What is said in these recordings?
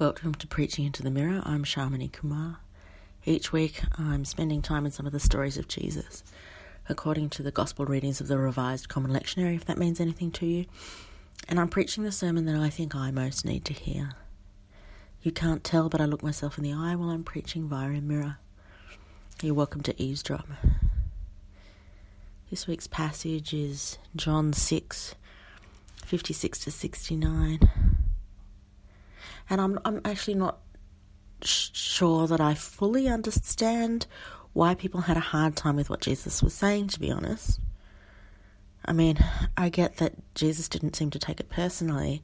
Welcome to Preaching into the Mirror. I'm Shamini Kumar. Each week I'm spending time in some of the stories of Jesus, according to the Gospel readings of the Revised Common Lectionary, if that means anything to you. And I'm preaching the sermon that I think I most need to hear. You can't tell, but I look myself in the eye while I'm preaching via a mirror. You're welcome to eavesdrop. This week's passage is John 6, 56 to 69 and I'm I'm actually not sh- sure that I fully understand why people had a hard time with what Jesus was saying. To be honest, I mean, I get that Jesus didn't seem to take it personally.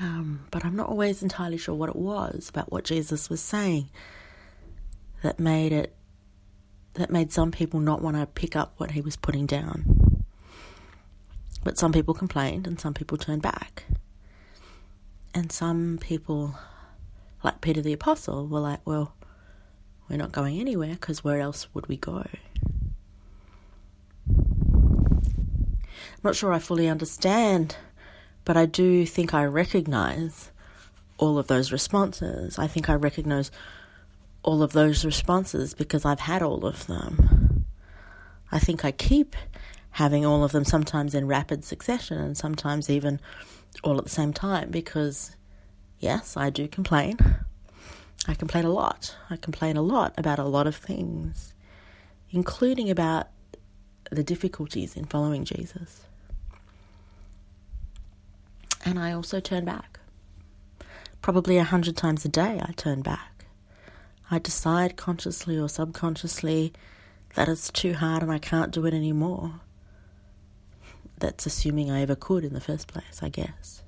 Um, but I'm not always entirely sure what it was about what Jesus was saying that made it that made some people not want to pick up what he was putting down. But some people complained and some people turned back. And some people, like Peter the Apostle, were like, well, we're not going anywhere because where else would we go? I'm not sure I fully understand, but I do think I recognize all of those responses. I think I recognize all of those responses because I've had all of them. I think I keep having all of them, sometimes in rapid succession and sometimes even all at the same time because, yes, I do complain. I complain a lot. I complain a lot about a lot of things, including about the difficulties in following Jesus. And I also turn back. Probably a hundred times a day, I turn back. I decide consciously or subconsciously that it's too hard and I can't do it anymore that's assuming I ever could in the first place, I guess.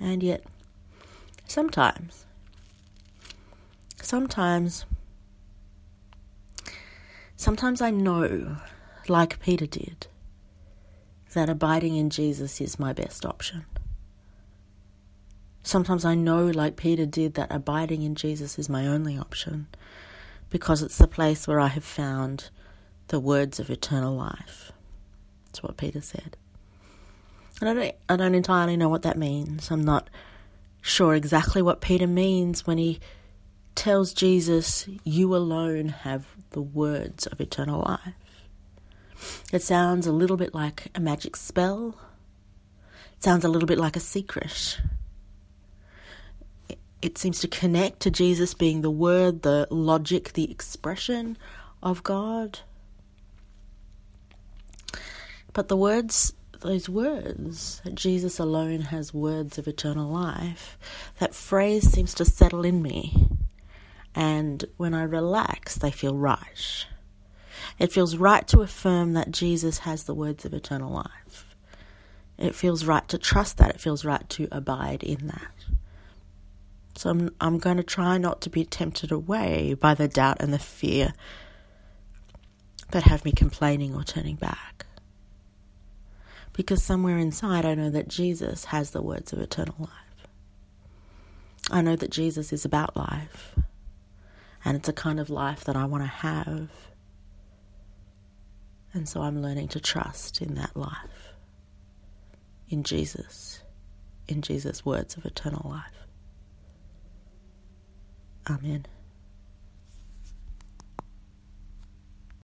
And yet, sometimes, sometimes, sometimes I know, like Peter did, that abiding in Jesus is my best option. Sometimes I know, like Peter did, that abiding in Jesus is my only option because it's the place where I have found the words of eternal life. That's what Peter said. And I don't, I don't entirely know what that means. I'm not sure exactly what Peter means when he tells Jesus, You alone have the words of eternal life. It sounds a little bit like a magic spell. It sounds a little bit like a secret. It seems to connect to Jesus being the word, the logic, the expression of God. But the words, those words, Jesus alone has words of eternal life, that phrase seems to settle in me. And when I relax, they feel right. It feels right to affirm that Jesus has the words of eternal life. It feels right to trust that. It feels right to abide in that. So I'm, I'm going to try not to be tempted away by the doubt and the fear that have me complaining or turning back because somewhere inside I know that Jesus has the words of eternal life. I know that Jesus is about life, and it's a kind of life that I want to have. And so I'm learning to trust in that life, in Jesus, in Jesus' words of eternal life. Amen.